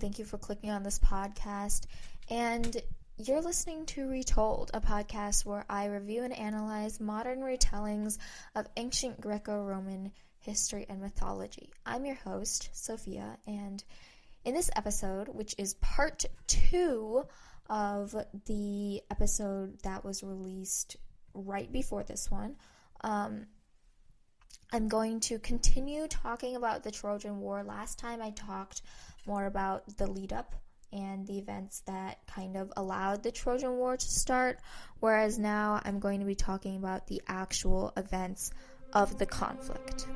Thank you for clicking on this podcast. And you're listening to Retold, a podcast where I review and analyze modern retellings of ancient Greco Roman history and mythology. I'm your host, Sophia, and in this episode, which is part two of the episode that was released right before this one, um, I'm going to continue talking about the Trojan War. Last time I talked more about the lead up and the events that kind of allowed the Trojan War to start, whereas now I'm going to be talking about the actual events of the conflict.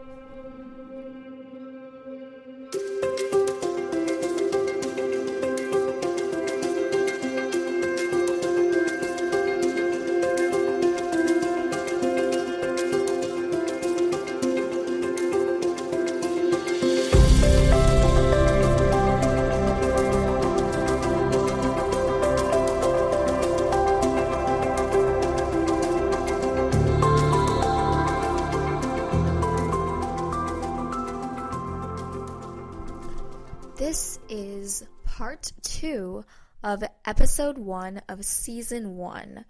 Of episode one of season one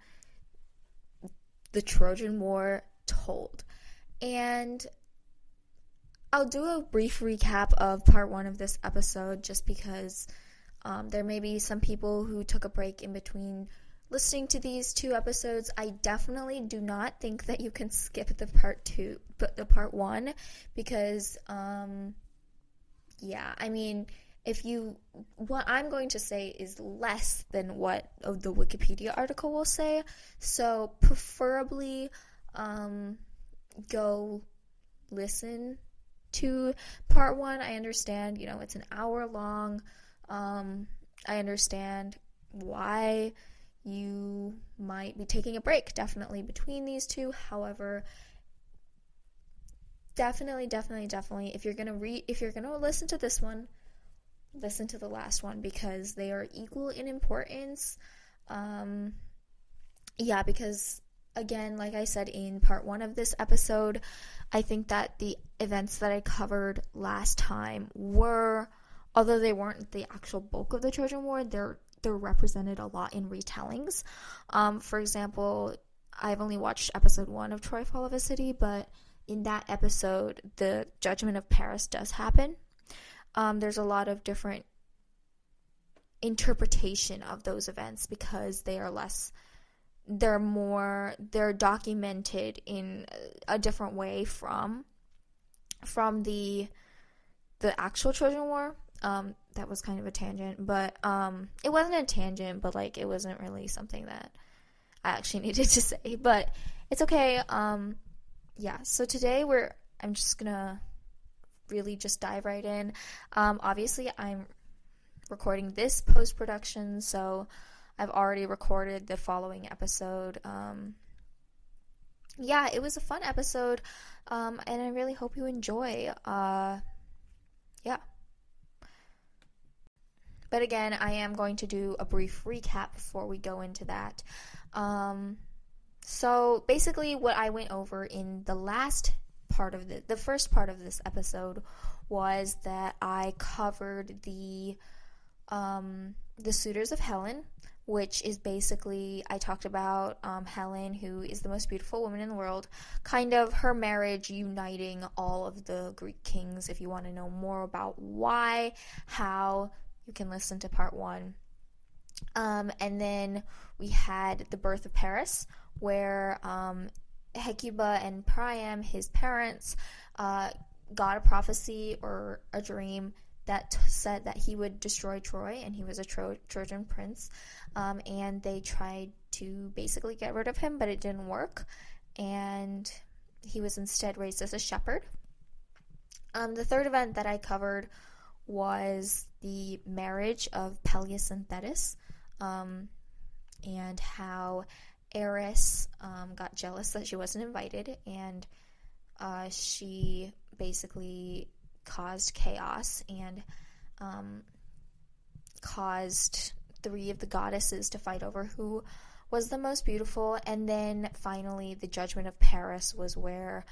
The Trojan War Told. And I'll do a brief recap of part one of this episode just because um, there may be some people who took a break in between listening to these two episodes. I definitely do not think that you can skip the part two, but the part one because. Um, yeah, I mean, if you, what I'm going to say is less than what the Wikipedia article will say. So, preferably, um, go listen to part one. I understand, you know, it's an hour long. Um, I understand why you might be taking a break definitely between these two. However, definitely definitely definitely if you're to read if you're to listen to this one listen to the last one because they are equal in importance um yeah because again like i said in part 1 of this episode i think that the events that i covered last time were although they weren't the actual bulk of the trojan war they're they're represented a lot in retellings um for example i've only watched episode 1 of troy fall of a city but in that episode, the judgment of Paris does happen. Um, there's a lot of different interpretation of those events because they are less they're more they're documented in a different way from from the the actual Trojan War. Um, that was kind of a tangent, but um, it wasn't a tangent, but like it wasn't really something that I actually needed to say. But it's okay. Um, yeah, so today we're I'm just gonna really just dive right in. Um, obviously, I'm recording this post production, so I've already recorded the following episode. Um, yeah, it was a fun episode, um, and I really hope you enjoy. Uh, yeah. But again, I am going to do a brief recap before we go into that. Um, so basically, what I went over in the last part of the the first part of this episode was that I covered the um, the suitors of Helen, which is basically I talked about um, Helen, who is the most beautiful woman in the world, kind of her marriage uniting all of the Greek kings. If you want to know more about why, how, you can listen to part one. Um, and then we had the birth of Paris, where um, Hecuba and Priam, his parents, uh, got a prophecy or a dream that t- said that he would destroy Troy and he was a Tro- Trojan prince. Um, and they tried to basically get rid of him, but it didn't work. And he was instead raised as a shepherd. Um, the third event that I covered was the marriage of Peleus and Thetis, um, and how Eris um, got jealous that she wasn't invited, and uh, she basically caused chaos and um, caused three of the goddesses to fight over who was the most beautiful. And then finally, the judgment of Paris was where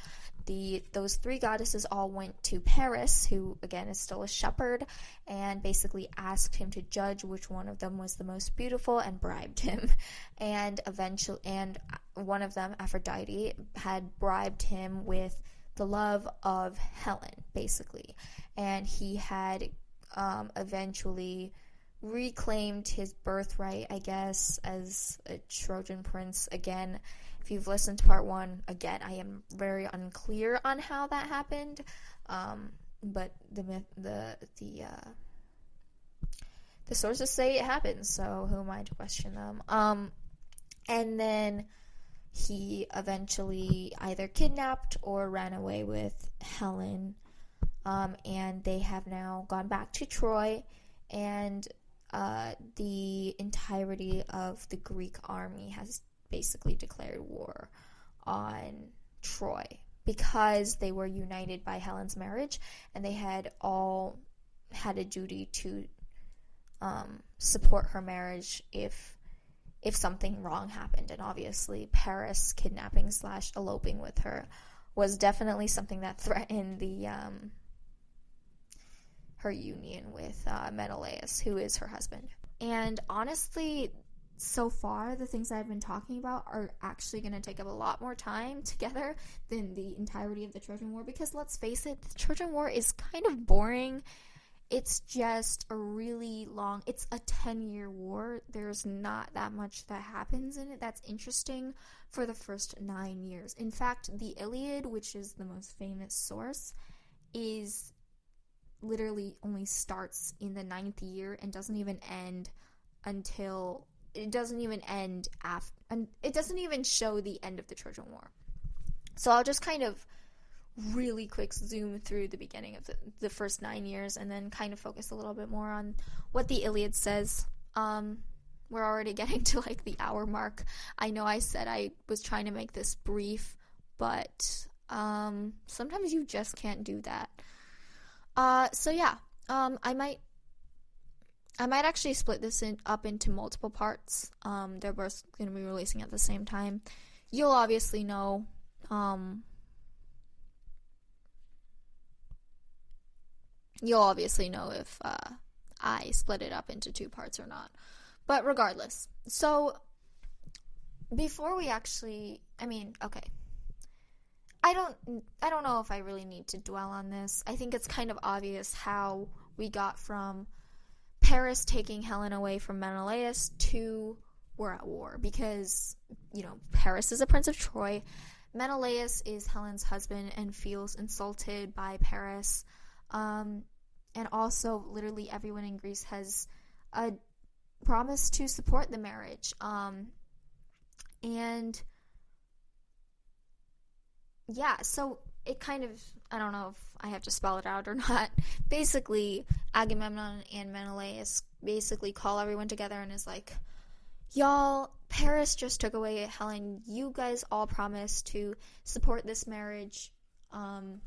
the those three goddesses all went to Paris, who again is still a shepherd, and basically asked him to judge which one of them was the most beautiful and bribed him. And eventually, and one of them, Aphrodite, had bribed him with the love of Helen, basically, and he had um, eventually reclaimed his birthright, I guess, as a Trojan prince again. If you've listened to part one, again, I am very unclear on how that happened, um, but the myth, the the uh, the sources say it happened. So who am I to question them? Um, and then he eventually either kidnapped or ran away with Helen. Um, and they have now gone back to Troy, and uh, the entirety of the Greek army has basically declared war on Troy because they were united by Helen's marriage and they had all had a duty to um, support her marriage if if something wrong happened and obviously Paris kidnapping slash eloping with her was definitely something that threatened the um, her union with uh, Menelaus, who is her husband. And honestly, so far, the things I've been talking about are actually going to take up a lot more time together than the entirety of the Trojan War because let's face it, the Trojan War is kind of boring. It's just a really long, it's a 10 year war. There's not that much that happens in it that's interesting for the first nine years. In fact, the Iliad, which is the most famous source, is literally only starts in the ninth year and doesn't even end until it doesn't even end after and it doesn't even show the end of the Trojan War. So I'll just kind of really quick zoom through the beginning of the, the first nine years and then kind of focus a little bit more on what the Iliad says. Um, we're already getting to like the hour mark. I know I said I was trying to make this brief, but um, sometimes you just can't do that. Uh, so yeah, um, I might, I might actually split this in, up into multiple parts. Um, they're both going to be releasing at the same time. You'll obviously know, um, you'll obviously know if uh, I split it up into two parts or not. But regardless, so before we actually, I mean, okay, I don't I don't know if I really need to dwell on this. I think it's kind of obvious how we got from Paris taking Helen away from Menelaus to we're at war because you know Paris is a prince of Troy. Menelaus is Helen's husband and feels insulted by Paris. Um, and also, literally everyone in Greece has a promise to support the marriage. Um, and yeah, so it kind of I don't know if I have to spell it out or not. Basically, Agamemnon and Menelaus basically call everyone together and is like, "Y'all, Paris just took away Helen. You guys all promised to support this marriage. Um,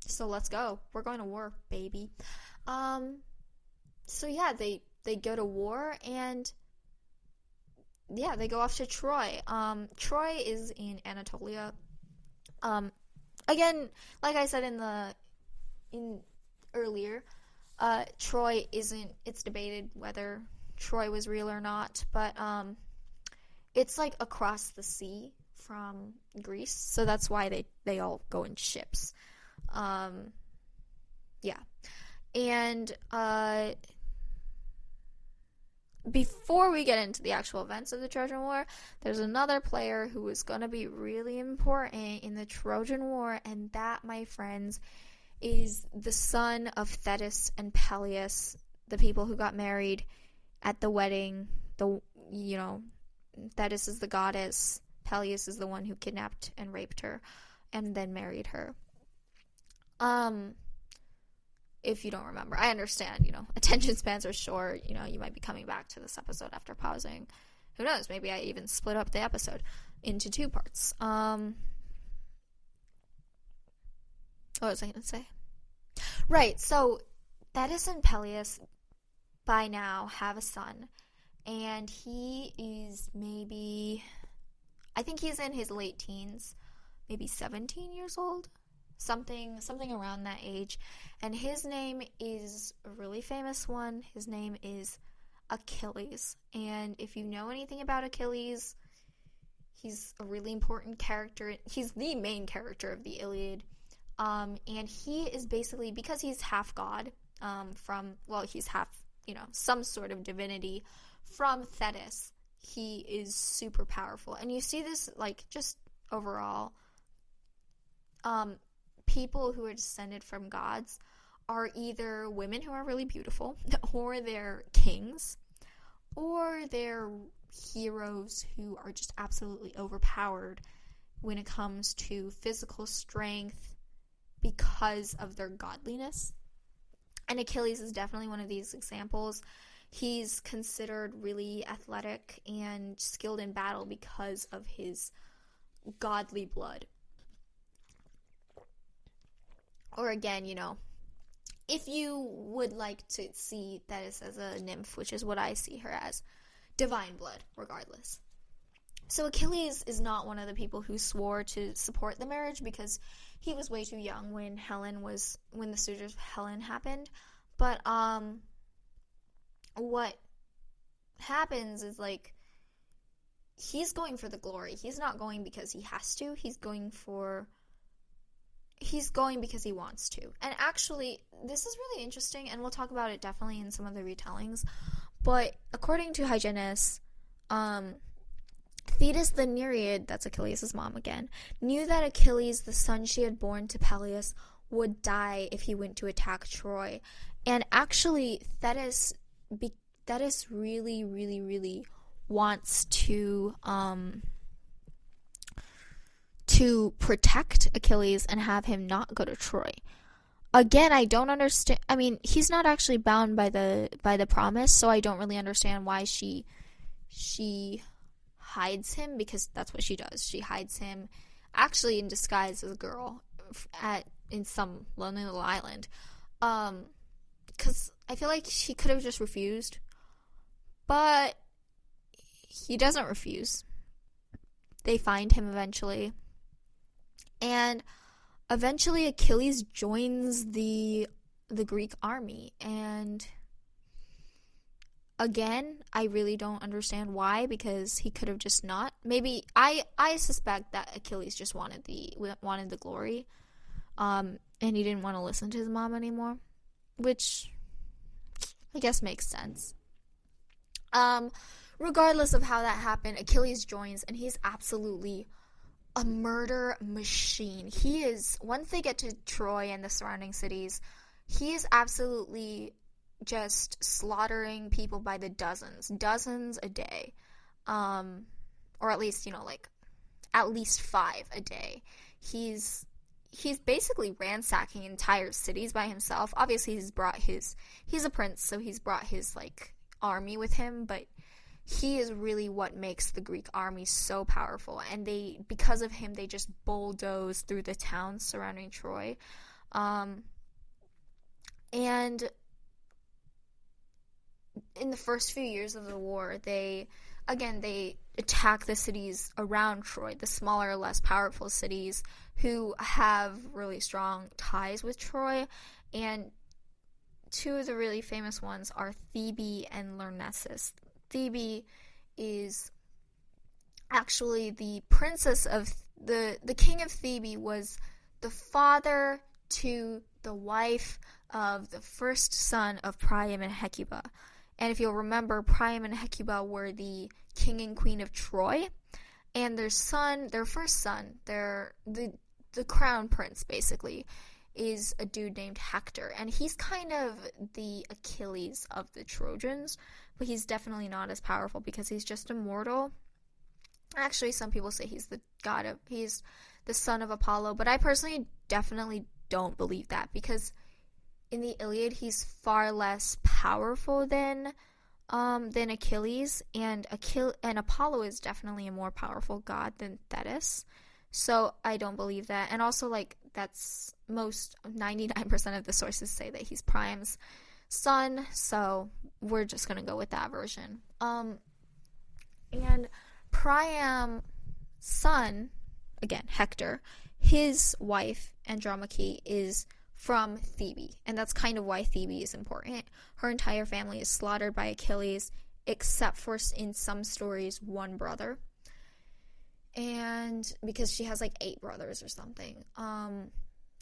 so let's go. We're going to war, baby." Um, so yeah, they they go to war and yeah, they go off to Troy. Um, Troy is in Anatolia, um, again, like I said in the in earlier, uh, Troy isn't. It's debated whether Troy was real or not, but um, it's like across the sea from Greece, so that's why they they all go in ships. Um, yeah, and uh before we get into the actual events of the Trojan War, there's another player who is going to be really important in the Trojan War, and that, my friends, is the son of Thetis and Peleus, the people who got married at the wedding. The you know, Thetis is the goddess, Peleus is the one who kidnapped and raped her, and then married her. Um, if you don't remember. I understand, you know, attention spans are short. You know, you might be coming back to this episode after pausing. Who knows? Maybe I even split up the episode into two parts. Um, what was I going to say? Right. So Thetis and Peleus by now have a son, and he is maybe, I think he's in his late teens, maybe 17 years old, something something around that age, and his name is a really famous one. His name is Achilles, and if you know anything about Achilles, he's a really important character. He's the main character of the Iliad. Um, and he is basically because he's half god um, from well he's half you know some sort of divinity from Thetis. He is super powerful, and you see this like just overall. Um, people who are descended from gods are either women who are really beautiful, or they're kings, or they're heroes who are just absolutely overpowered when it comes to physical strength because of their godliness. And Achilles is definitely one of these examples. He's considered really athletic and skilled in battle because of his godly blood. Or again, you know, if you would like to see Thetis as a nymph, which is what I see her as, divine blood, regardless. So Achilles is not one of the people who swore to support the marriage because he was way too young when Helen was when the suitors of Helen happened. But um what happens is like he's going for the glory. He's not going because he has to. He's going for he's going because he wants to. And actually, this is really interesting and we'll talk about it definitely in some of the retellings. But according to Hyginus, um Thetis the Nereid, that's Achilles' mom again, knew that Achilles, the son she had born to Peleus, would die if he went to attack Troy. And actually, Thetis, be, Thetis really, really, really wants to um, to protect Achilles and have him not go to Troy. Again, I don't understand. I mean, he's not actually bound by the by the promise, so I don't really understand why she she hides him because that's what she does. She hides him actually in disguise as a girl at in some lonely little island. Um cuz I feel like she could have just refused. But he doesn't refuse. They find him eventually. And eventually Achilles joins the the Greek army. And again i really don't understand why because he could have just not. Maybe i i suspect that achilles just wanted the wanted the glory um and he didn't want to listen to his mom anymore which i guess makes sense. Um regardless of how that happened achilles joins and he's absolutely a murder machine he is once they get to troy and the surrounding cities he is absolutely just slaughtering people by the dozens, dozens a day. Um, or at least, you know, like at least 5 a day. He's he's basically ransacking entire cities by himself. Obviously, he's brought his he's a prince, so he's brought his like army with him, but he is really what makes the Greek army so powerful. And they because of him, they just bulldoze through the towns surrounding Troy. Um, and in the first few years of the war, they again they attack the cities around Troy, the smaller, less powerful cities who have really strong ties with Troy, and two of the really famous ones are Thebe and Lyrnessus. Thebe is actually the princess of the the king of Thebe was the father to the wife of the first son of Priam and Hecuba. And if you'll remember, Priam and Hecuba were the king and queen of Troy, and their son, their first son, their the the crown prince basically is a dude named Hector, and he's kind of the Achilles of the Trojans, but he's definitely not as powerful because he's just immortal. Actually, some people say he's the god of he's the son of Apollo, but I personally definitely don't believe that because in the Iliad, he's far less powerful than um, than Achilles, and Achille and Apollo is definitely a more powerful god than Thetis. So I don't believe that. And also, like that's most ninety nine percent of the sources say that he's Priam's son, so we're just gonna go with that version. Um, and Priam's son, again Hector, his wife Andromache is from Thebe, and that's kind of why Thebe is important. Her entire family is slaughtered by Achilles, except for in some stories one brother, and because she has like eight brothers or something. Um,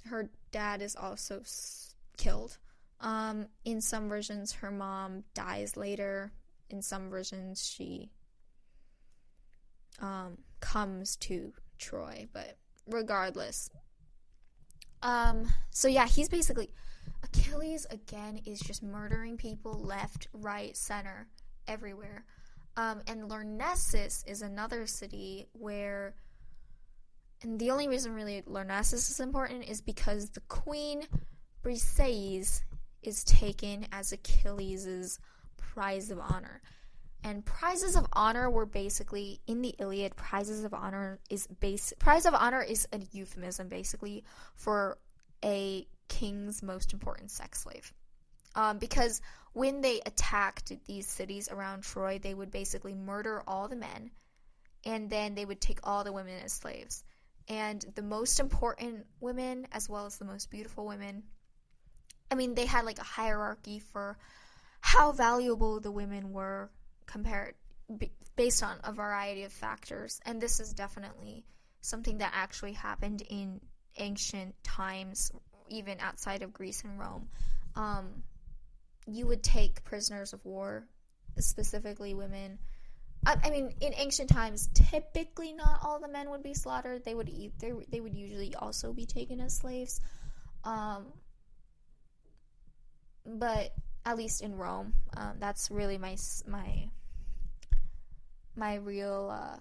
her dad is also s- killed. Um, in some versions, her mom dies later. In some versions, she um, comes to Troy. But regardless, um, so yeah, he's basically Achilles again is just murdering people left, right, center, everywhere. Um, and Lyrnessus is another city where, and the only reason really Lyrnessus is important is because the queen Briseis is taken as Achilles' prize of honor. And prizes of honor were basically in the Iliad. Prizes of honor is base. Prize of honor is a euphemism, basically, for a king's most important sex slave. Um, because when they attacked these cities around Troy, they would basically murder all the men, and then they would take all the women as slaves. And the most important women, as well as the most beautiful women, I mean, they had like a hierarchy for how valuable the women were compared based on a variety of factors. And this is definitely something that actually happened in ancient times, even outside of Greece and Rome. Um, you would take prisoners of war, specifically women. I, I, mean, in ancient times, typically not all the men would be slaughtered. They would eat. They, they would usually also be taken as slaves. Um, but at least in Rome, um, that's really my my my real. Uh,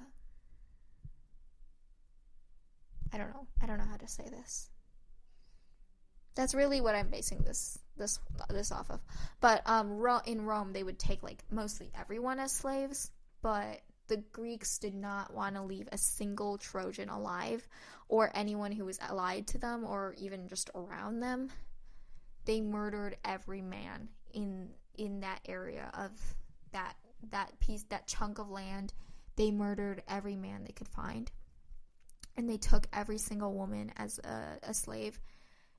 I don't know. I don't know how to say this. That's really what I'm basing this this this off of. But um, in Rome, they would take like mostly everyone as slaves, but the Greeks did not want to leave a single Trojan alive, or anyone who was allied to them, or even just around them. They murdered every man in in that area of that that piece that chunk of land. They murdered every man they could find, and they took every single woman as a, a slave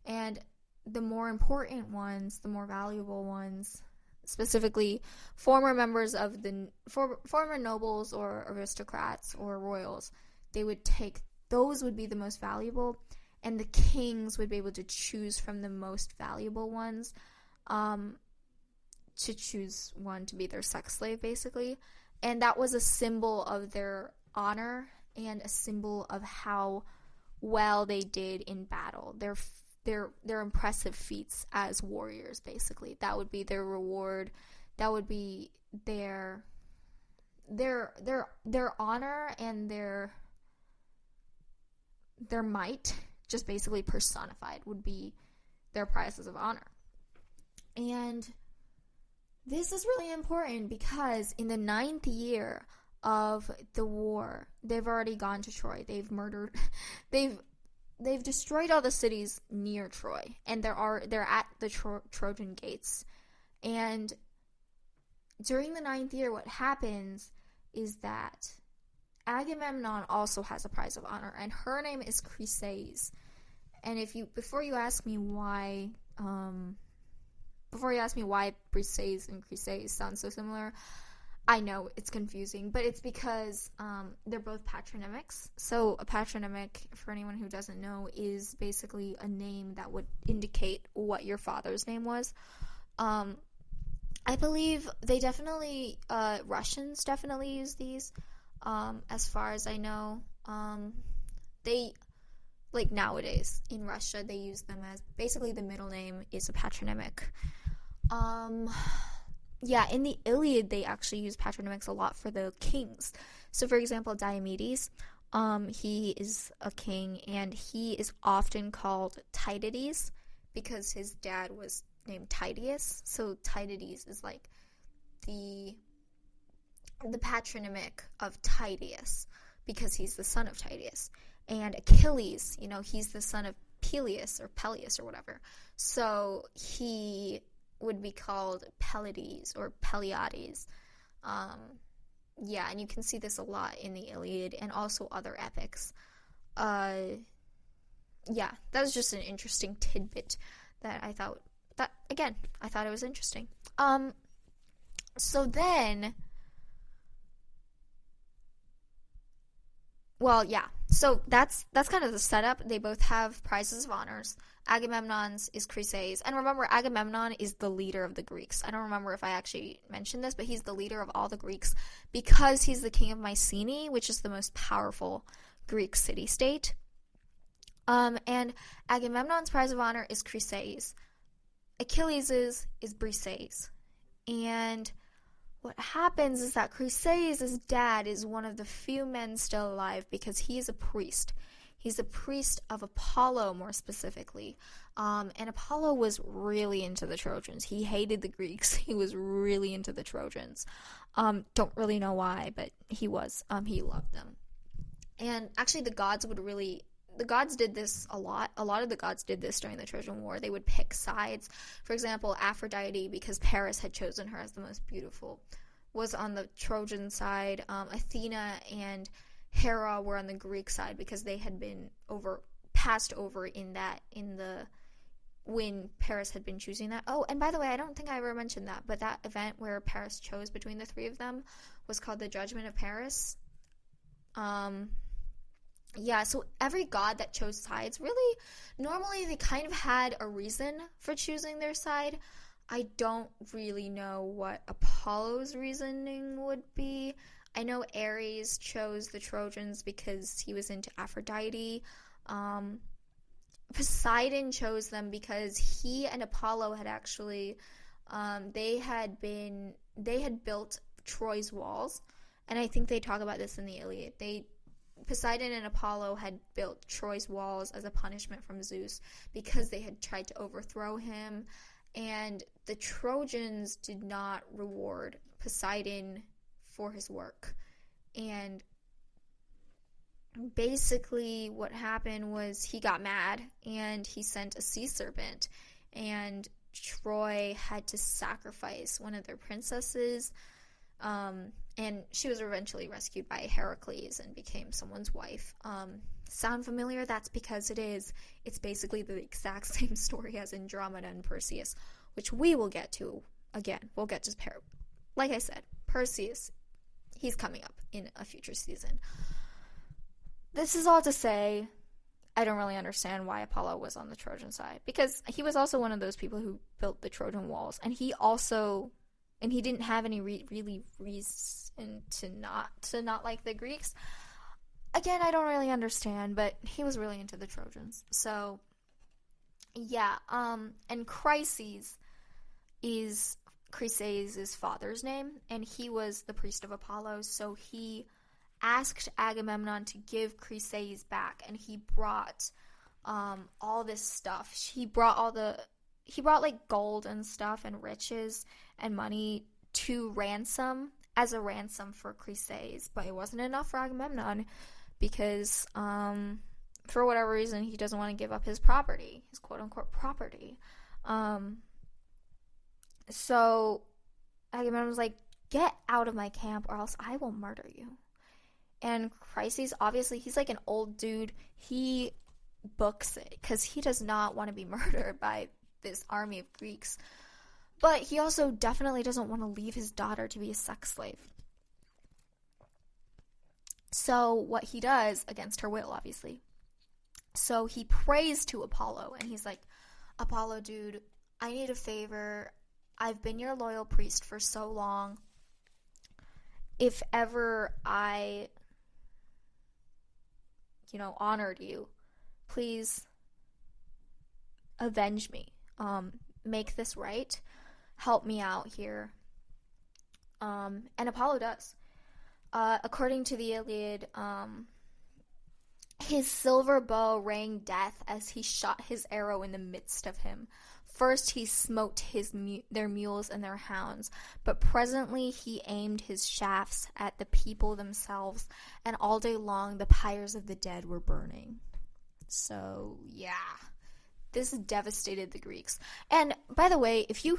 and the more important ones, the more valuable ones, specifically former members of the for, former nobles or aristocrats or royals, they would take those would be the most valuable, and the kings would be able to choose from the most valuable ones, um, to choose one to be their sex slave, basically, and that was a symbol of their honor and a symbol of how well they did in battle. Their their their impressive feats as warriors basically. That would be their reward. That would be their their their their honor and their their might just basically personified would be their prizes of honor. And this is really important because in the ninth year of the war they've already gone to troy. They've murdered they've they've destroyed all the cities near Troy, and there are they're at the Tro- Trojan gates. And during the ninth year, what happens is that Agamemnon also has a prize of honor, and her name is Chryseis. And if you before you ask me why, um, before you ask me why Briseis and Chryseis sound so similar, I know it's confusing, but it's because um, they're both patronymics. So, a patronymic, for anyone who doesn't know, is basically a name that would indicate what your father's name was. Um, I believe they definitely, uh, Russians definitely use these. Um, as far as I know, um, they, like nowadays in Russia, they use them as basically the middle name is a patronymic. Um, yeah, in the Iliad, they actually use patronymics a lot for the kings. So, for example, Diomedes, um, he is a king, and he is often called Tydides because his dad was named Tydeus. So, Tydides is like the the patronymic of Tydeus because he's the son of Tydeus. And Achilles, you know, he's the son of Peleus or Peleus or whatever. So he would be called Pelides or Pleiades. Um, yeah, and you can see this a lot in the Iliad and also other epics. Uh, yeah, that was just an interesting tidbit that I thought that again, I thought it was interesting. Um, so then, well, yeah. So that's that's kind of the setup. They both have prizes of honors. Agamemnon's is Chryseis. And remember, Agamemnon is the leader of the Greeks. I don't remember if I actually mentioned this, but he's the leader of all the Greeks because he's the king of Mycenae, which is the most powerful Greek city state. Um, and Agamemnon's prize of honor is Chryseis. Achilles's is Briseis. And what happens is that Chryseis' dad is one of the few men still alive because he is a priest. He's a priest of Apollo, more specifically. Um, and Apollo was really into the Trojans. He hated the Greeks. He was really into the Trojans. Um, don't really know why, but he was. Um, he loved them. And actually, the gods would really. The gods did this a lot. A lot of the gods did this during the Trojan War. They would pick sides. For example, Aphrodite, because Paris had chosen her as the most beautiful, was on the Trojan side. Um, Athena and Hera were on the Greek side because they had been over passed over in that in the when Paris had been choosing that. Oh, and by the way, I don't think I ever mentioned that, but that event where Paris chose between the three of them was called the Judgment of Paris. Um yeah, so every god that chose sides really normally they kind of had a reason for choosing their side. I don't really know what Apollo's reasoning would be. I know Ares chose the Trojans because he was into Aphrodite. Um, Poseidon chose them because he and Apollo had actually um, they had been they had built Troy's walls, and I think they talk about this in the Iliad. They Poseidon and Apollo had built Troy's walls as a punishment from Zeus because they had tried to overthrow him, and the Trojans did not reward Poseidon for his work. And basically, what happened was he got mad and he sent a sea serpent, and Troy had to sacrifice one of their princesses. Um, and she was eventually rescued by Heracles and became someone's wife. Um, sound familiar? That's because it is. It's basically the exact same story as Andromeda and Perseus, which we will get to again. We'll get to pair. Like I said, Perseus he's coming up in a future season. This is all to say, I don't really understand why Apollo was on the Trojan side because he was also one of those people who built the Trojan walls, and he also, and he didn't have any re- really reason to not to not like the Greeks. Again, I don't really understand, but he was really into the Trojans, so yeah. Um, and Chryses is Chryseis' father's name, and he was the priest of Apollo, so he asked Agamemnon to give Chryseis back, and he brought um, all this stuff. He brought all the he brought like gold and stuff and riches and money to ransom as a ransom for Chryseis, but it wasn't enough for Agamemnon because um, for whatever reason he doesn't want to give up his property, his quote unquote property. Um, so Agamemnon was like, Get out of my camp or else I will murder you. And Chryses, obviously, he's like an old dude. He books it because he does not want to be murdered by this army of Greeks. But he also definitely doesn't want to leave his daughter to be a sex slave. So, what he does, against her will, obviously, so he prays to Apollo and he's like, Apollo, dude, I need a favor. I've been your loyal priest for so long. If ever I, you know, honored you, please avenge me. Um, make this right. Help me out here. Um, and Apollo does. Uh, according to the Iliad, um, his silver bow rang death as he shot his arrow in the midst of him. First he smote his mu- their mules and their hounds, but presently he aimed his shafts at the people themselves, and all day long the pyres of the dead were burning. So, yeah. This devastated the Greeks. And by the way, if you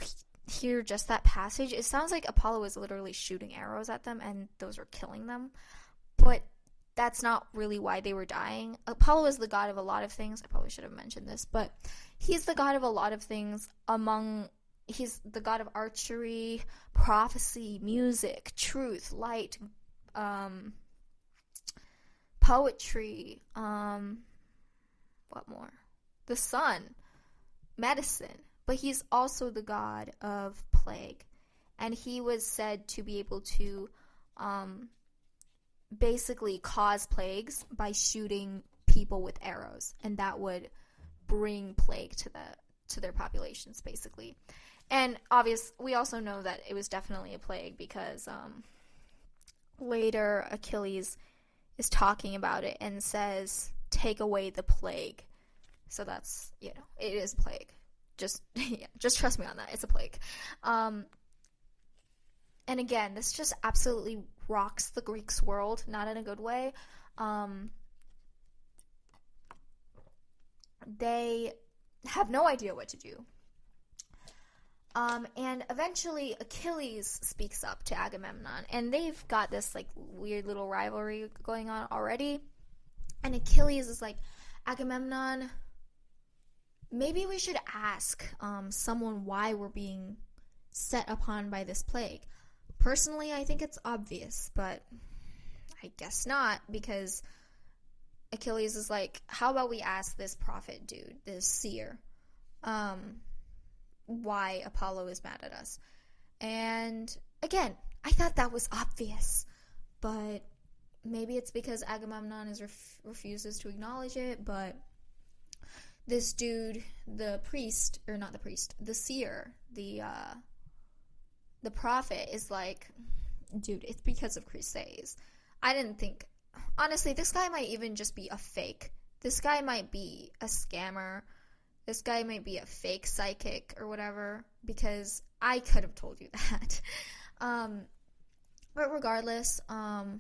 hear just that passage, it sounds like Apollo is literally shooting arrows at them and those are killing them. But that's not really why they were dying. Apollo is the god of a lot of things. I probably should have mentioned this, but he's the god of a lot of things among he's the god of archery, prophecy, music, truth, light, um, poetry, um, what more? The sun, medicine. But he's also the god of plague. And he was said to be able to um, basically cause plagues by shooting people with arrows. And that would bring plague to the to their populations basically. And obvious we also know that it was definitely a plague because um, later Achilles is talking about it and says, "Take away the plague." So that's you know it is plague. Just yeah, just trust me on that. It's a plague. Um, and again, this just absolutely rocks the Greeks' world, not in a good way. Um, they have no idea what to do. Um, and eventually Achilles speaks up to Agamemnon, and they've got this like weird little rivalry going on already. And Achilles is like, Agamemnon, maybe we should ask um, someone why we're being set upon by this plague. Personally, I think it's obvious, but I guess not because Achilles is like, how about we ask this prophet dude, this seer? Um, why Apollo is mad at us. And again, I thought that was obvious, but maybe it's because Agamemnon is ref- refuses to acknowledge it, but this dude, the priest, or not the priest, the seer, the uh, the prophet is like, dude, it's because of Crusades. I didn't think, honestly, this guy might even just be a fake. This guy might be a scammer this guy might be a fake psychic or whatever because I could have told you that. um, but regardless, um,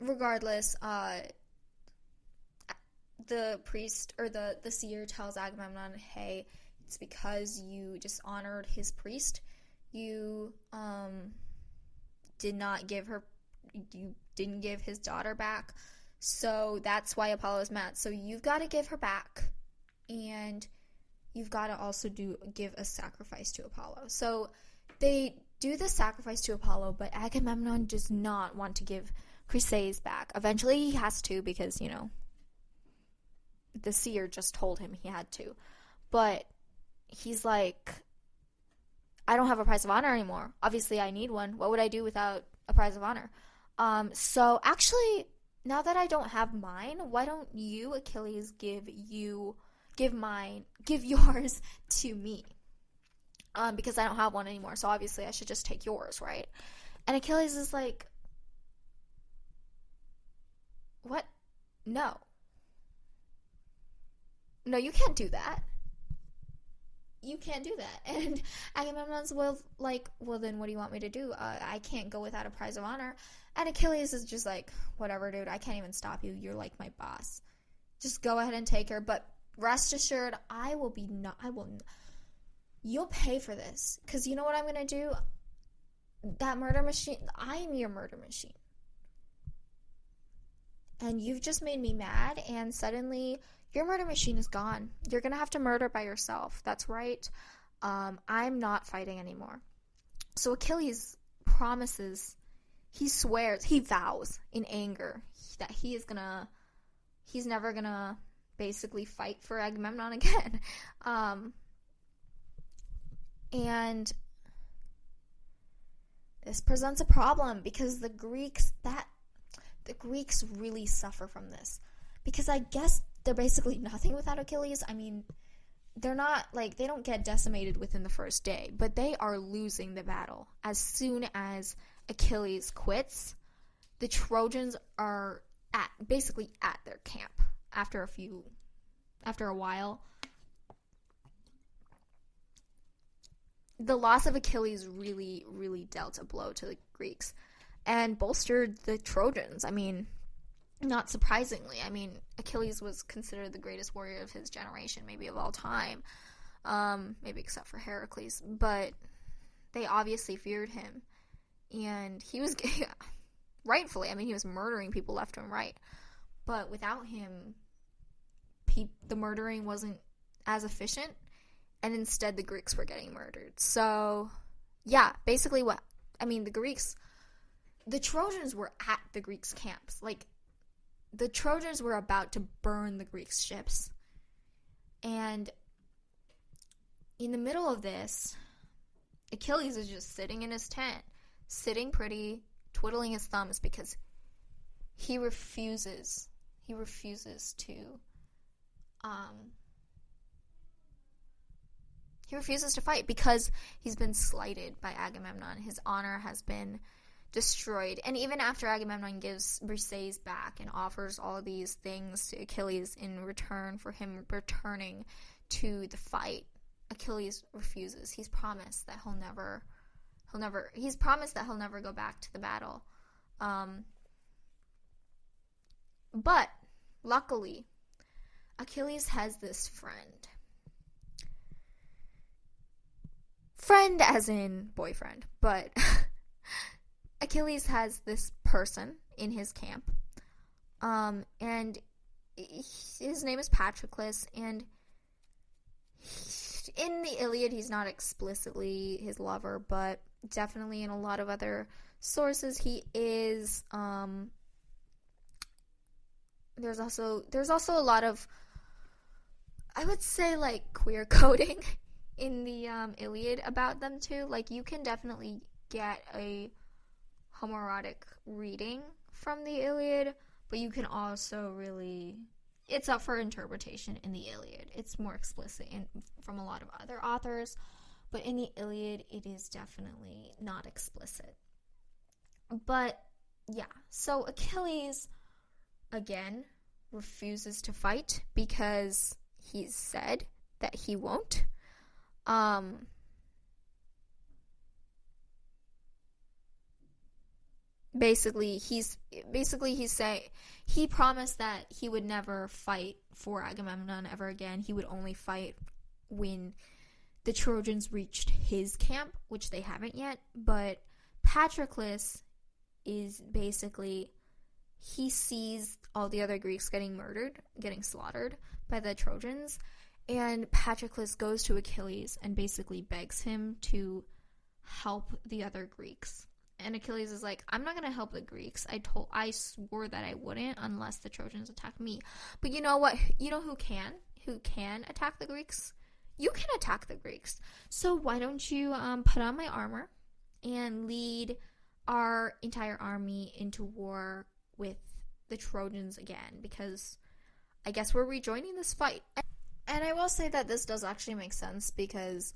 regardless, uh, the priest or the the seer tells Agamemnon, "Hey, it's because you dishonored his priest. You um did not give her you didn't give his daughter back. So that's why Apollo is mad. So you've got to give her back. And you've got to also do give a sacrifice to Apollo. So they do the sacrifice to Apollo, but Agamemnon does not want to give Chryseis back. Eventually he has to because, you know, the seer just told him he had to. But he's like I don't have a prize of honor anymore. Obviously I need one. What would I do without a prize of honor? Um, so actually, now that I don't have mine, why don't you, Achilles, give you give mine give yours to me? Um, because I don't have one anymore, so obviously I should just take yours, right? And Achilles is like, What? No. No, you can't do that you can't do that. And Agamemnon's well, like, well, then what do you want me to do? Uh, I can't go without a prize of honor. And Achilles is just like, whatever, dude. I can't even stop you. You're like my boss. Just go ahead and take her. But rest assured, I will be not. I will. You'll pay for this because you know what I'm gonna do. That murder machine. I'm your murder machine. And you've just made me mad, and suddenly your murder machine is gone. You're to have to murder by yourself. That's right. Um, I'm not fighting anymore. So Achilles promises, he swears, he vows in anger that he is to, he's never to basically fight for Agamemnon again. Um, and this presents a problem because the Greeks, that, the Greeks really suffer from this. Because I guess they're basically nothing without Achilles. I mean, they're not like they don't get decimated within the first day, but they are losing the battle. As soon as Achilles quits, the Trojans are at basically at their camp after a few after a while. The loss of Achilles really really dealt a blow to the Greeks and bolstered the Trojans. I mean, not surprisingly, I mean, Achilles was considered the greatest warrior of his generation, maybe of all time. Um, maybe except for Heracles, but they obviously feared him. And he was rightfully, I mean, he was murdering people left and right. But without him, the murdering wasn't as efficient, and instead the Greeks were getting murdered. So, yeah, basically what I mean, the Greeks, the Trojans were at the Greeks' camps. Like, the Trojans were about to burn the Greeks' ships. And in the middle of this, Achilles is just sitting in his tent, sitting pretty, twiddling his thumbs because he refuses. He refuses to um he refuses to fight because he's been slighted by Agamemnon. His honor has been destroyed. And even after Agamemnon gives Briseis back and offers all these things to Achilles in return for him returning to the fight, Achilles refuses. He's promised that he'll never he'll never he's promised that he'll never go back to the battle. Um, but luckily, Achilles has this friend friend as in boyfriend, but Achilles has this person in his camp. Um, and his name is Patroclus, and in the Iliad, he's not explicitly his lover, but definitely in a lot of other sources, he is. Um, there's also there's also a lot of, I would say, like queer coding in the um, Iliad about them too. Like you can definitely get a homoerotic reading from the Iliad, but you can also really it's up for interpretation in the Iliad. It's more explicit in, from a lot of other authors, but in the Iliad it is definitely not explicit. But yeah, so Achilles again refuses to fight because he's said that he won't. Um, basically he's basically he's saying he promised that he would never fight for Agamemnon ever again. He would only fight when the Trojans reached his camp, which they haven't yet. But Patroclus is basically he sees all the other Greeks getting murdered, getting slaughtered by the Trojans, and Patroclus goes to Achilles and basically begs him to help the other Greeks. And Achilles is like, I'm not gonna help the Greeks. I told I swore that I wouldn't unless the Trojans attack me. But you know what? You know who can? Who can attack the Greeks? You can attack the Greeks. So why don't you um, put on my armor and lead our entire army into war with the Trojans again? Because I guess we're rejoining this fight. And I will say that this does actually make sense because,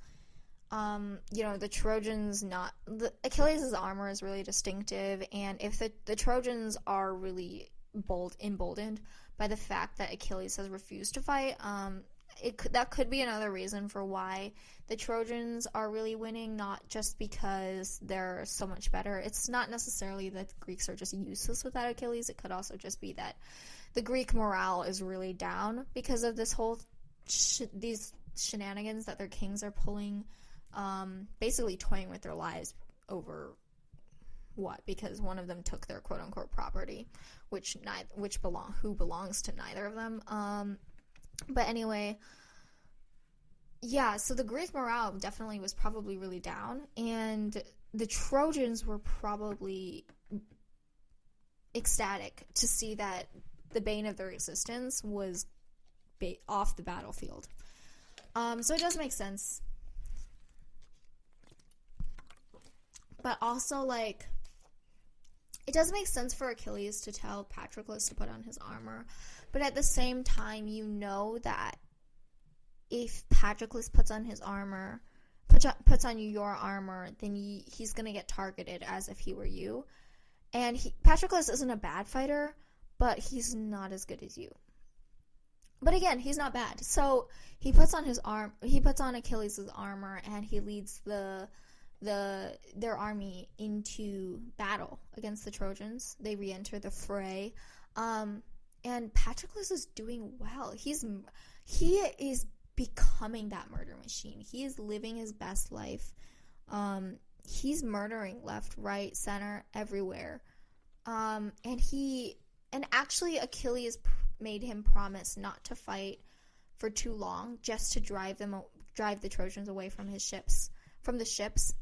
um, you know, the Trojans not the Achilles' armor is really distinctive, and if the the Trojans are really bold emboldened by the fact that Achilles has refused to fight, um, it could, that could be another reason for why the Trojans are really winning, not just because they're so much better. It's not necessarily that the Greeks are just useless without Achilles. It could also just be that the Greek morale is really down because of this whole sh- these shenanigans that their kings are pulling, um, basically toying with their lives over what? Because one of them took their quote unquote property, which which belong who belongs to neither of them. Um, but anyway, yeah. So the Greek morale definitely was probably really down, and the Trojans were probably ecstatic to see that the bane of their existence was ba- off the battlefield. Um, so it does make sense. But also, like, it does make sense for Achilles to tell Patroclus to put on his armor. But at the same time, you know that if Patroclus puts on his armor, puts on, your armor, then he's going to get targeted as if he were you. And he, Patroclus isn't a bad fighter, but he's not as good as you. But again, he's not bad. So he puts on his arm. He puts on Achilles' armor, and he leads the the their army into battle against the Trojans. They re-enter the fray. Um, and Patroclus is doing well. He's he is becoming that murder machine. He is living his best life. Um, he's murdering left, right, center, everywhere. Um, and he and actually Achilles made him promise not to fight for too long, just to drive them drive the Trojans away from his ships, from the ships.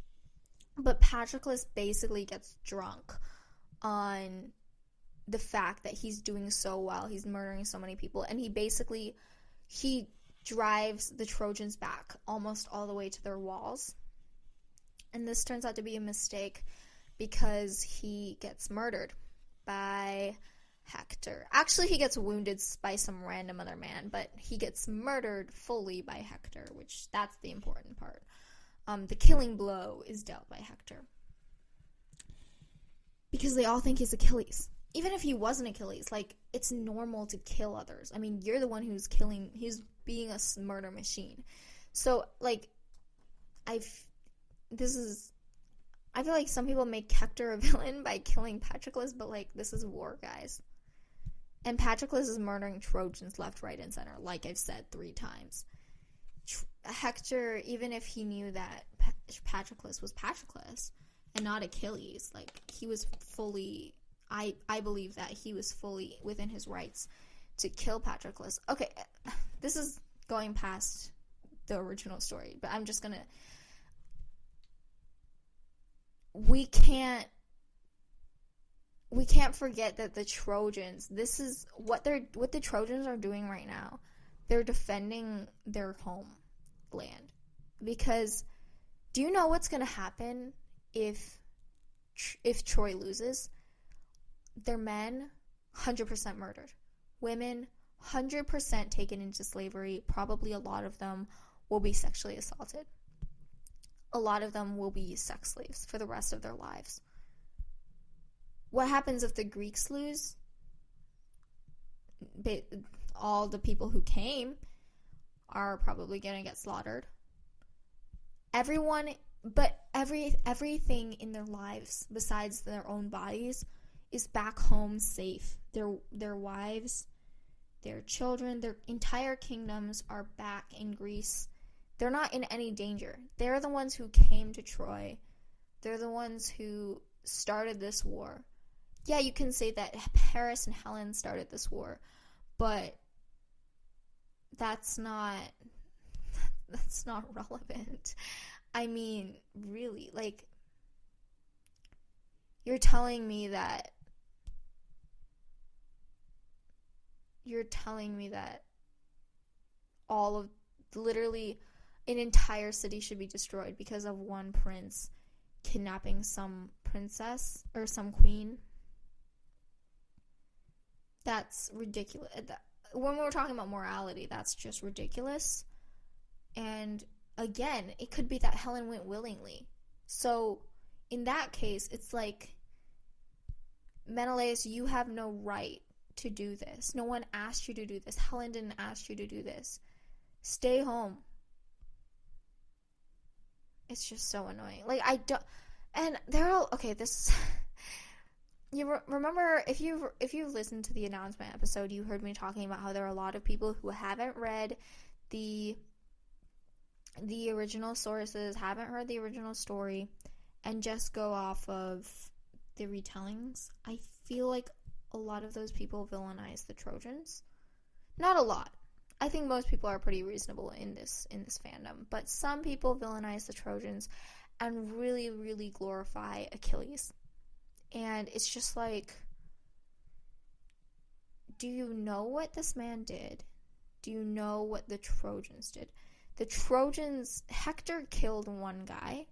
But Patroclus basically gets drunk on the fact that he's doing so well. He's murdering so many people and he basically he drives the Trojans back almost all the way to their walls. And this turns out to be a mistake because he gets murdered by Hector. Actually, he gets wounded by some random other man, but he gets murdered fully by Hector, which that's the important part. Um, the killing blow is dealt by Hector. Because they all think he's Achilles. Even if he wasn't Achilles, like, it's normal to kill others. I mean, you're the one who's killing, he's being a murder machine. So, like, I've, this is, I feel like some people make Hector a villain by killing Patroclus, but, like, this is war, guys. And Patroclus is murdering Trojans left, right, and center, like I've said three times. Hector, even if he knew that Patroclus was Patroclus and not Achilles, like he was fully, I I believe that he was fully within his rights to kill Patroclus. Okay, this is going past the original story, but I'm just gonna. We can't we can't forget that the Trojans, this is what they're what the Trojans are doing right now. They're defending their homeland. Because do you know what's going to happen if if Troy loses? Their men 100% murdered. Women 100% taken into slavery. Probably a lot of them will be sexually assaulted. A lot of them will be sex slaves for the rest of their lives what happens if the Greeks lose? all the people who came are probably going to get slaughtered. Everyone, but every everything in their lives besides their own bodies is back home safe. Their their wives, their children, their entire kingdoms are back in Greece. They're not in any danger. They're the ones who came to Troy. They're the ones who started this war yeah, you can say that Paris and Helen started this war, but that's not that's not relevant. I mean, really, like you're telling me that you're telling me that all of literally an entire city should be destroyed because of one prince kidnapping some princess or some queen that's ridiculous. When we're talking about morality, that's just ridiculous. And again, it could be that Helen went willingly. So, in that case, it's like, Menelaus, you have no right to do this. No one asked you to do this. Helen didn't ask you to do this. Stay home. It's just so annoying. Like, I don't. And they're all. Okay, this you re- remember if you if you listened to the announcement episode, you heard me talking about how there are a lot of people who haven't read the the original sources, haven't heard the original story, and just go off of the retellings. I feel like a lot of those people villainize the Trojans. Not a lot. I think most people are pretty reasonable in this in this fandom, but some people villainize the Trojans and really really glorify Achilles and it's just like, do you know what this man did? Do you know what the Trojans did? The Trojans, Hector killed one guy,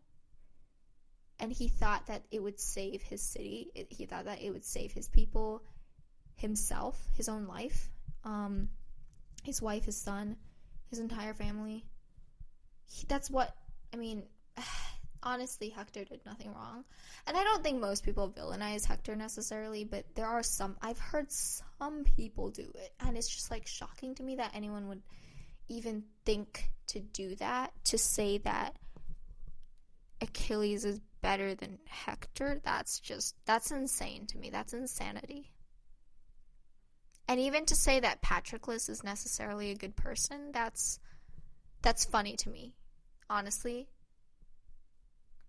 and he thought that it would save his city. he thought that it would save his people, himself, his own life, um, his wife, his son, his entire family. He, that's what I mean honestly, Hector did nothing wrong. And I don't think most people villainize Hector necessarily, but there are some. I've heard some people do it. And it's just like shocking to me that anyone would even think to do that, to say that Achilles is better than Hector. That's just, that's insane to me. That's insanity. And even to say that Patroclus is necessarily a good person, that's that's funny to me. Honestly.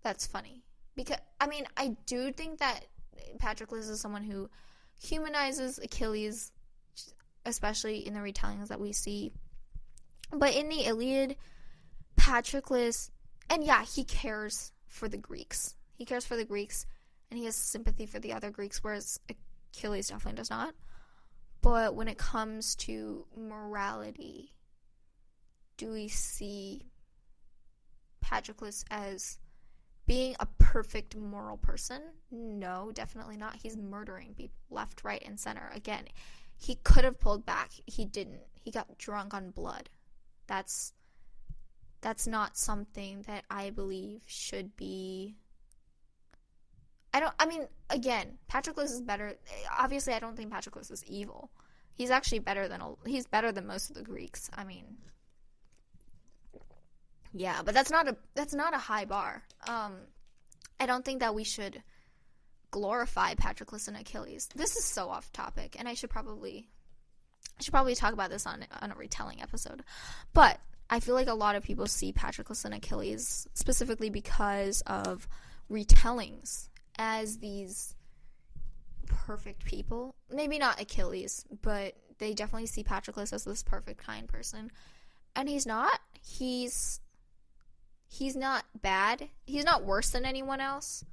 That's funny. Because I mean, I do think that Patroclus is someone who humanizes Achilles especially in the retellings that we see. But in the Iliad, Patroclus and yeah, he cares for the Greeks. He cares for the Greeks and he has sympathy for the other Greeks whereas Achilles definitely does not. But when it comes to morality, do we see Patroclus as being a perfect moral person? No, definitely not. He's murdering people left, right, and center. Again, he could have pulled back. He didn't. He got drunk on blood. That's that's not something that I believe should be I don't. I mean, again, Patroclus is better. Obviously, I don't think Patroclus is evil. He's actually better than he's better than most of the Greeks. I mean, yeah, but that's not a that's not a high bar. Um, I don't think that we should glorify Patroclus and Achilles. This is so off topic, and I should probably I should probably talk about this on on a retelling episode. But I feel like a lot of people see Patroclus and Achilles specifically because of retellings as these perfect people. Maybe not Achilles, but they definitely see Patroclus as this perfect kind person. And he's not. He's he's not bad. He's not worse than anyone else,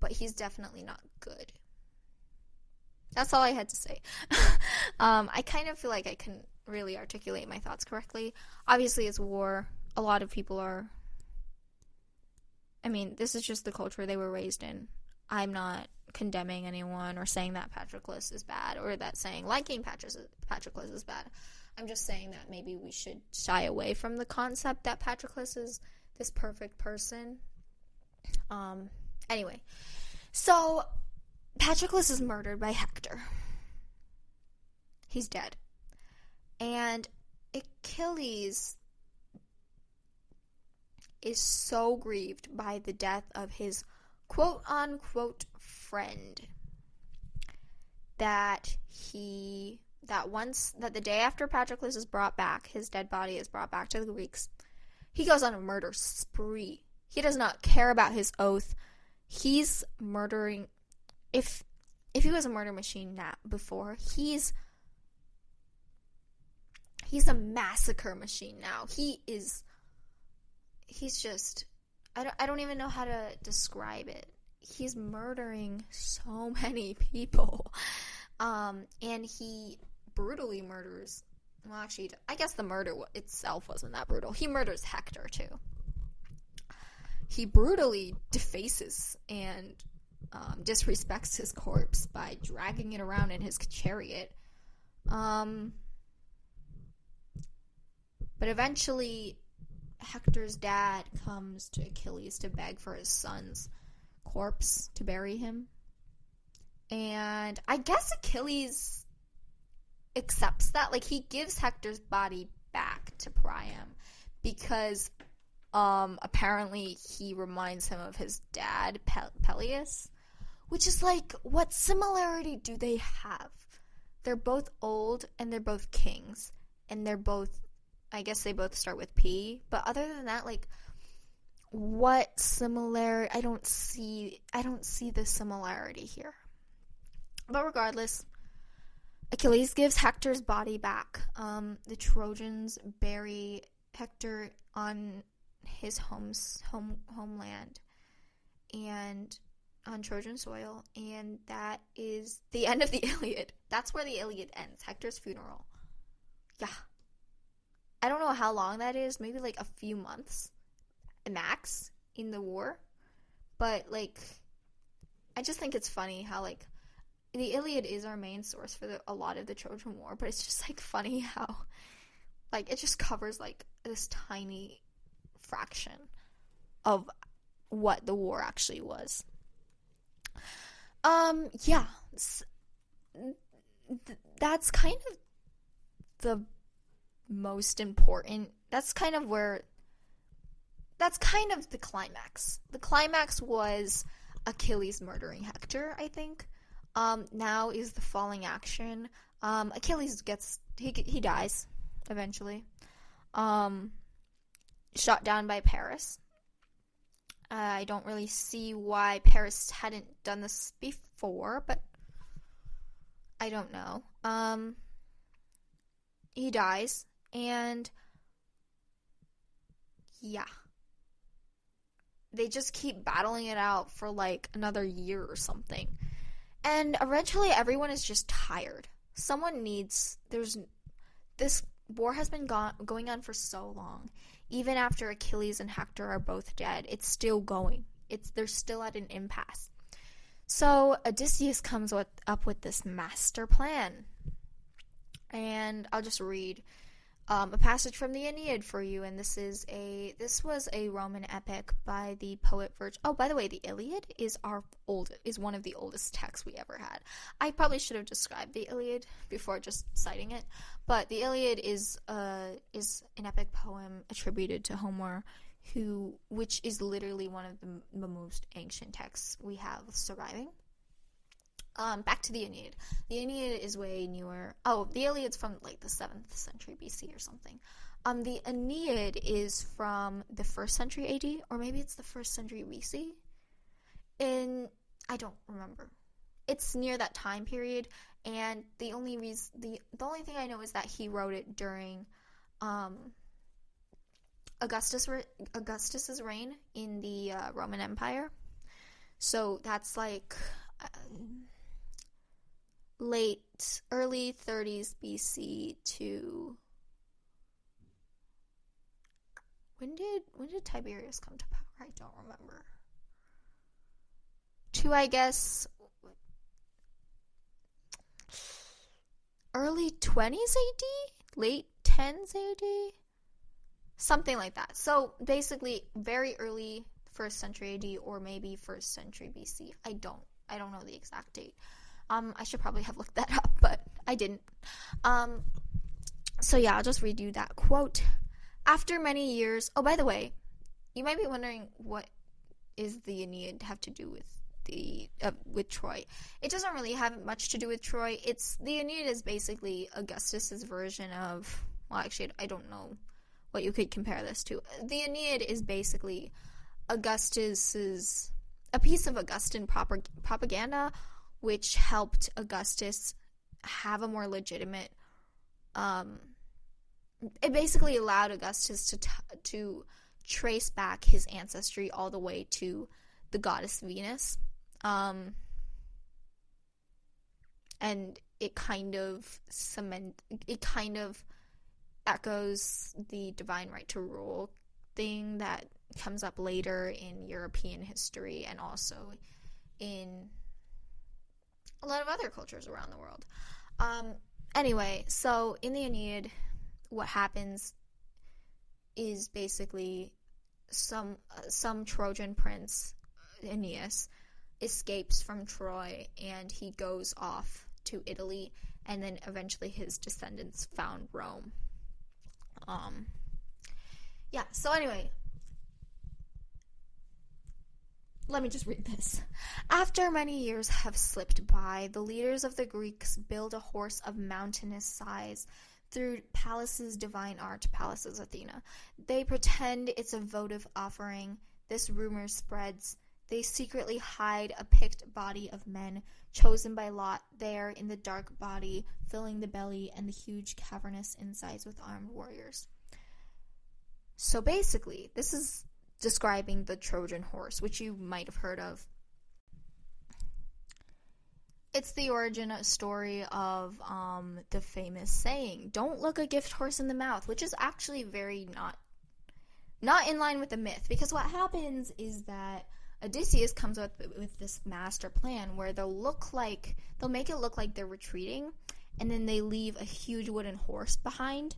but he's definitely not good. That's all I had to say. um, I kind of feel like I can really articulate my thoughts correctly. Obviously, it's war. A lot of people are I mean, this is just the culture they were raised in. I'm not condemning anyone or saying that Patroclus is bad or that saying liking Patroclus is bad. I'm just saying that maybe we should shy away from the concept that Patroclus is this perfect person. Um, anyway, so Patroclus is murdered by Hector. He's dead. And Achilles is so grieved by the death of his quote unquote friend that he that once that the day after Patroclus is brought back, his dead body is brought back to the Greeks. He goes on a murder spree. He does not care about his oath. He's murdering if if he was a murder machine now before, he's he's a massacre machine now. He is he's just I don't I don't even know how to describe it. He's murdering so many people. Um and he brutally murders well actually I guess the murder itself wasn't that brutal. He murders Hector too. He brutally defaces and um, disrespects his corpse by dragging it around in his chariot. Um, but eventually, Hector's dad comes to Achilles to beg for his son's corpse to bury him. And I guess Achilles accepts that. Like, he gives Hector's body back to Priam because um, apparently he reminds him of his dad, Pe- Peleus. Which is like, what similarity do they have? They're both old and they're both kings. And they're both I guess they both start with P. But other than that, like what similar I don't see I don't see the similarity here. But regardless, Achilles gives Hector's body back. Um, the Trojans bury Hector on his home's home homeland and on Trojan soil, and that is the end of the Iliad. That's where the Iliad ends. Hector's funeral. Yeah. I don't know how long that is, maybe like a few months max in the war. But like I just think it's funny how like the Iliad is our main source for the, a lot of the Trojan War, but it's just like funny how like it just covers like this tiny fraction of what the war actually was. Um yeah, that's kind of the most important. That's kind of where that's kind of the climax. The climax was Achilles murdering Hector, I think. Um, now is the falling action. Um, Achilles gets he he dies eventually. Um, shot down by Paris. I don't really see why Paris hadn't done this before, but I don't know. Um, he dies, and yeah. They just keep battling it out for like another year or something. And eventually everyone is just tired. Someone needs there's this war has been gone, going on for so long. Even after Achilles and Hector are both dead, it's still going. It's they're still at an impasse. So Odysseus comes with, up with this master plan. And I'll just read um, a passage from the Aeneid for you, and this is a this was a Roman epic by the poet Virgil. Oh, by the way, the Iliad is our old is one of the oldest texts we ever had. I probably should have described the Iliad before just citing it, but the Iliad is uh is an epic poem attributed to Homer, who which is literally one of the, the most ancient texts we have surviving. Um, back to the Aeneid. The Aeneid is way newer. Oh, the Iliad's from like the seventh century BC or something. Um, the Aeneid is from the first century AD, or maybe it's the first century BC. In I don't remember. It's near that time period, and the only reason the the only thing I know is that he wrote it during um, Augustus Augustus's reign in the uh, Roman Empire. So that's like. Uh, late early 30s BC to when did when did Tiberius come to power? I don't remember. To I guess early 20s AD, late 10s AD, something like that. So basically very early first century AD or maybe first century BC. I don't I don't know the exact date. Um, I should probably have looked that up, but I didn't. Um, so yeah, I'll just read you that quote. After many years, oh, by the way, you might be wondering what is the Aeneid have to do with the uh, with Troy? It doesn't really have much to do with Troy. It's the Aeneid is basically Augustus's version of. Well, actually, I don't know what you could compare this to. The Aeneid is basically Augustus's a piece of Augustan propaganda which helped Augustus have a more legitimate. Um, it basically allowed Augustus to t- to trace back his ancestry all the way to the goddess Venus, um, and it kind of cement. It kind of echoes the divine right to rule thing that comes up later in European history and also in a lot of other cultures around the world. Um, anyway, so in the Aeneid, what happens is basically some uh, some Trojan prince Aeneas escapes from Troy and he goes off to Italy and then eventually his descendants found Rome. Um yeah, so anyway, let me just read this. After many years have slipped by, the leaders of the Greeks build a horse of mountainous size through Pallas's divine art, Pallas's Athena. They pretend it's a votive offering. This rumor spreads. They secretly hide a picked body of men chosen by lot there in the dark body, filling the belly and the huge cavernous insides with armed warriors. So basically, this is describing the Trojan horse, which you might have heard of. It's the origin story of um, the famous saying, "Don't look a gift horse in the mouth," which is actually very not not in line with the myth. Because what happens is that Odysseus comes up with this master plan where they'll look like they'll make it look like they're retreating, and then they leave a huge wooden horse behind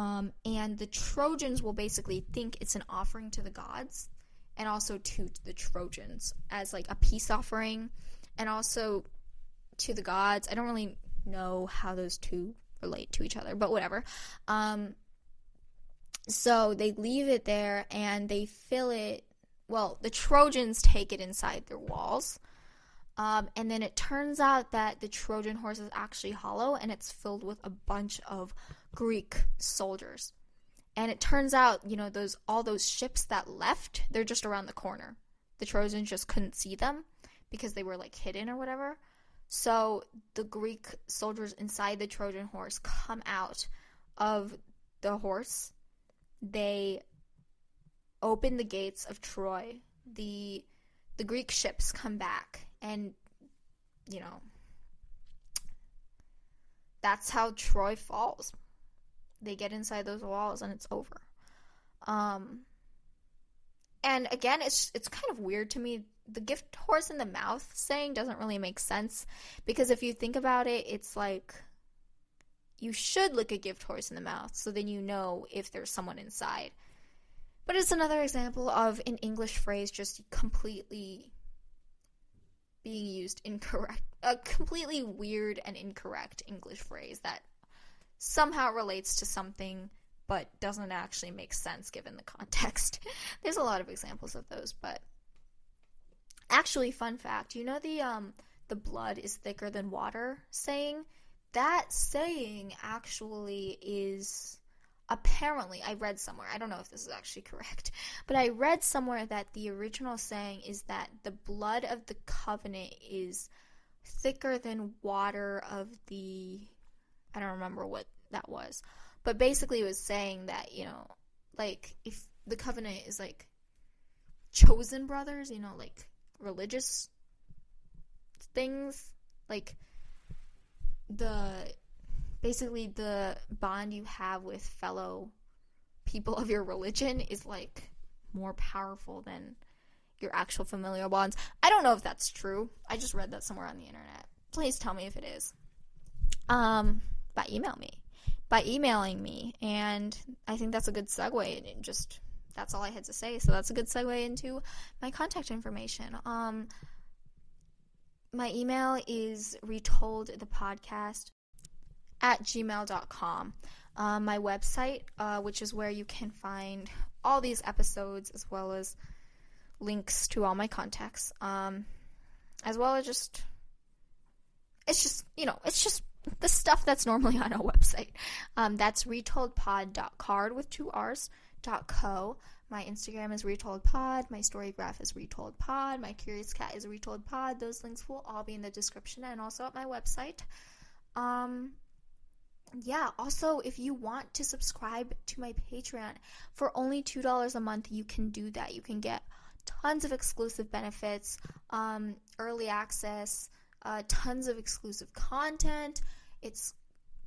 um, and the Trojans will basically think it's an offering to the gods and also to the Trojans as like a peace offering and also to the gods. I don't really know how those two relate to each other, but whatever. Um, so they leave it there and they fill it. Well, the Trojans take it inside their walls. Um, and then it turns out that the Trojan horse is actually hollow and it's filled with a bunch of Greek soldiers. And it turns out, you know, those all those ships that left, they're just around the corner. The Trojans just couldn't see them because they were like hidden or whatever. So the Greek soldiers inside the Trojan horse come out of the horse. They open the gates of Troy. The the Greek ships come back and you know that's how Troy falls. They get inside those walls and it's over. Um and again it's it's kind of weird to me the gift horse in the mouth saying doesn't really make sense because if you think about it it's like you should lick a gift horse in the mouth so then you know if there's someone inside. But it's another example of an English phrase just completely being used incorrect. A completely weird and incorrect English phrase that somehow relates to something but doesn't actually make sense given the context. There's a lot of examples of those, but actually fun fact, you know the um the blood is thicker than water saying? that saying actually is apparently I read somewhere. I don't know if this is actually correct, but I read somewhere that the original saying is that the blood of the covenant is thicker than water of the I don't remember what that was. But basically it was saying that, you know, like if the covenant is like chosen brothers, you know, like religious things, like the basically the bond you have with fellow people of your religion is like more powerful than your actual familial bonds. I don't know if that's true. I just read that somewhere on the internet. Please tell me if it is. Um, by email me, by emailing me, and I think that's a good segue. And just that's all I had to say. So that's a good segue into my contact information. Um, my email is retold the podcast at gmail.com. Um, my website, uh, which is where you can find all these episodes as well as links to all my contacts, um, as well as just it's just you know it's just the stuff that's normally on our website. Um, that's retoldpod.carrd with two R's dot co. My Instagram is Retold Pod. My Storygraph is retoldpod. My Curious Cat is retoldpod. Those links will all be in the description and also at my website. Um, yeah, also, if you want to subscribe to my Patreon for only $2 a month, you can do that. You can get tons of exclusive benefits, um, early access, uh, tons of exclusive content. It's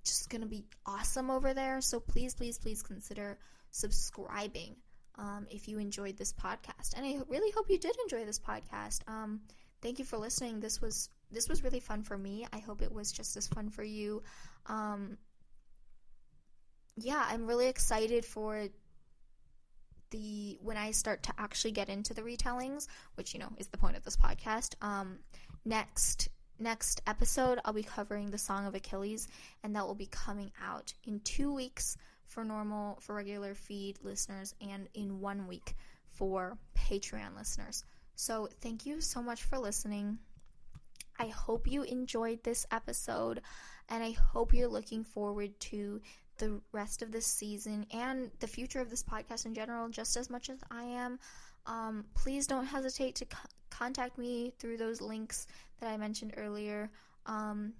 just going to be awesome over there. So please, please, please consider subscribing um, if you enjoyed this podcast. And I really hope you did enjoy this podcast. Um, thank you for listening. This was this was really fun for me. I hope it was just as fun for you. Um, yeah, I'm really excited for the when I start to actually get into the retellings, which you know is the point of this podcast. Um, next next episode, I'll be covering the Song of Achilles, and that will be coming out in two weeks for normal, for regular feed listeners, and in one week for Patreon listeners. So, thank you so much for listening. I hope you enjoyed this episode, and I hope you're looking forward to the rest of this season and the future of this podcast in general just as much as I am. Um, please don't hesitate to co- contact me through those links that I mentioned earlier. Um,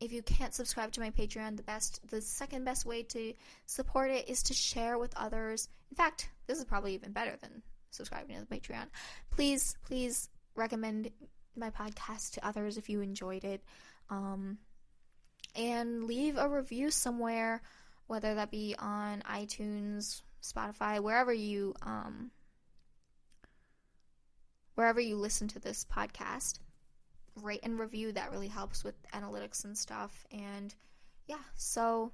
if you can't subscribe to my Patreon, the best, the second best way to support it is to share with others. In fact, this is probably even better than subscribing to the Patreon. Please, please recommend my podcast to others if you enjoyed it. Um, and leave a review somewhere, whether that be on iTunes, Spotify, wherever you um, wherever you listen to this podcast rate and review. That really helps with analytics and stuff. And yeah, so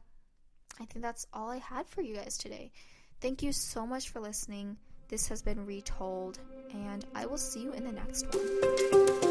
I think that's all I had for you guys today. Thank you so much for listening. This has been Retold, and I will see you in the next one.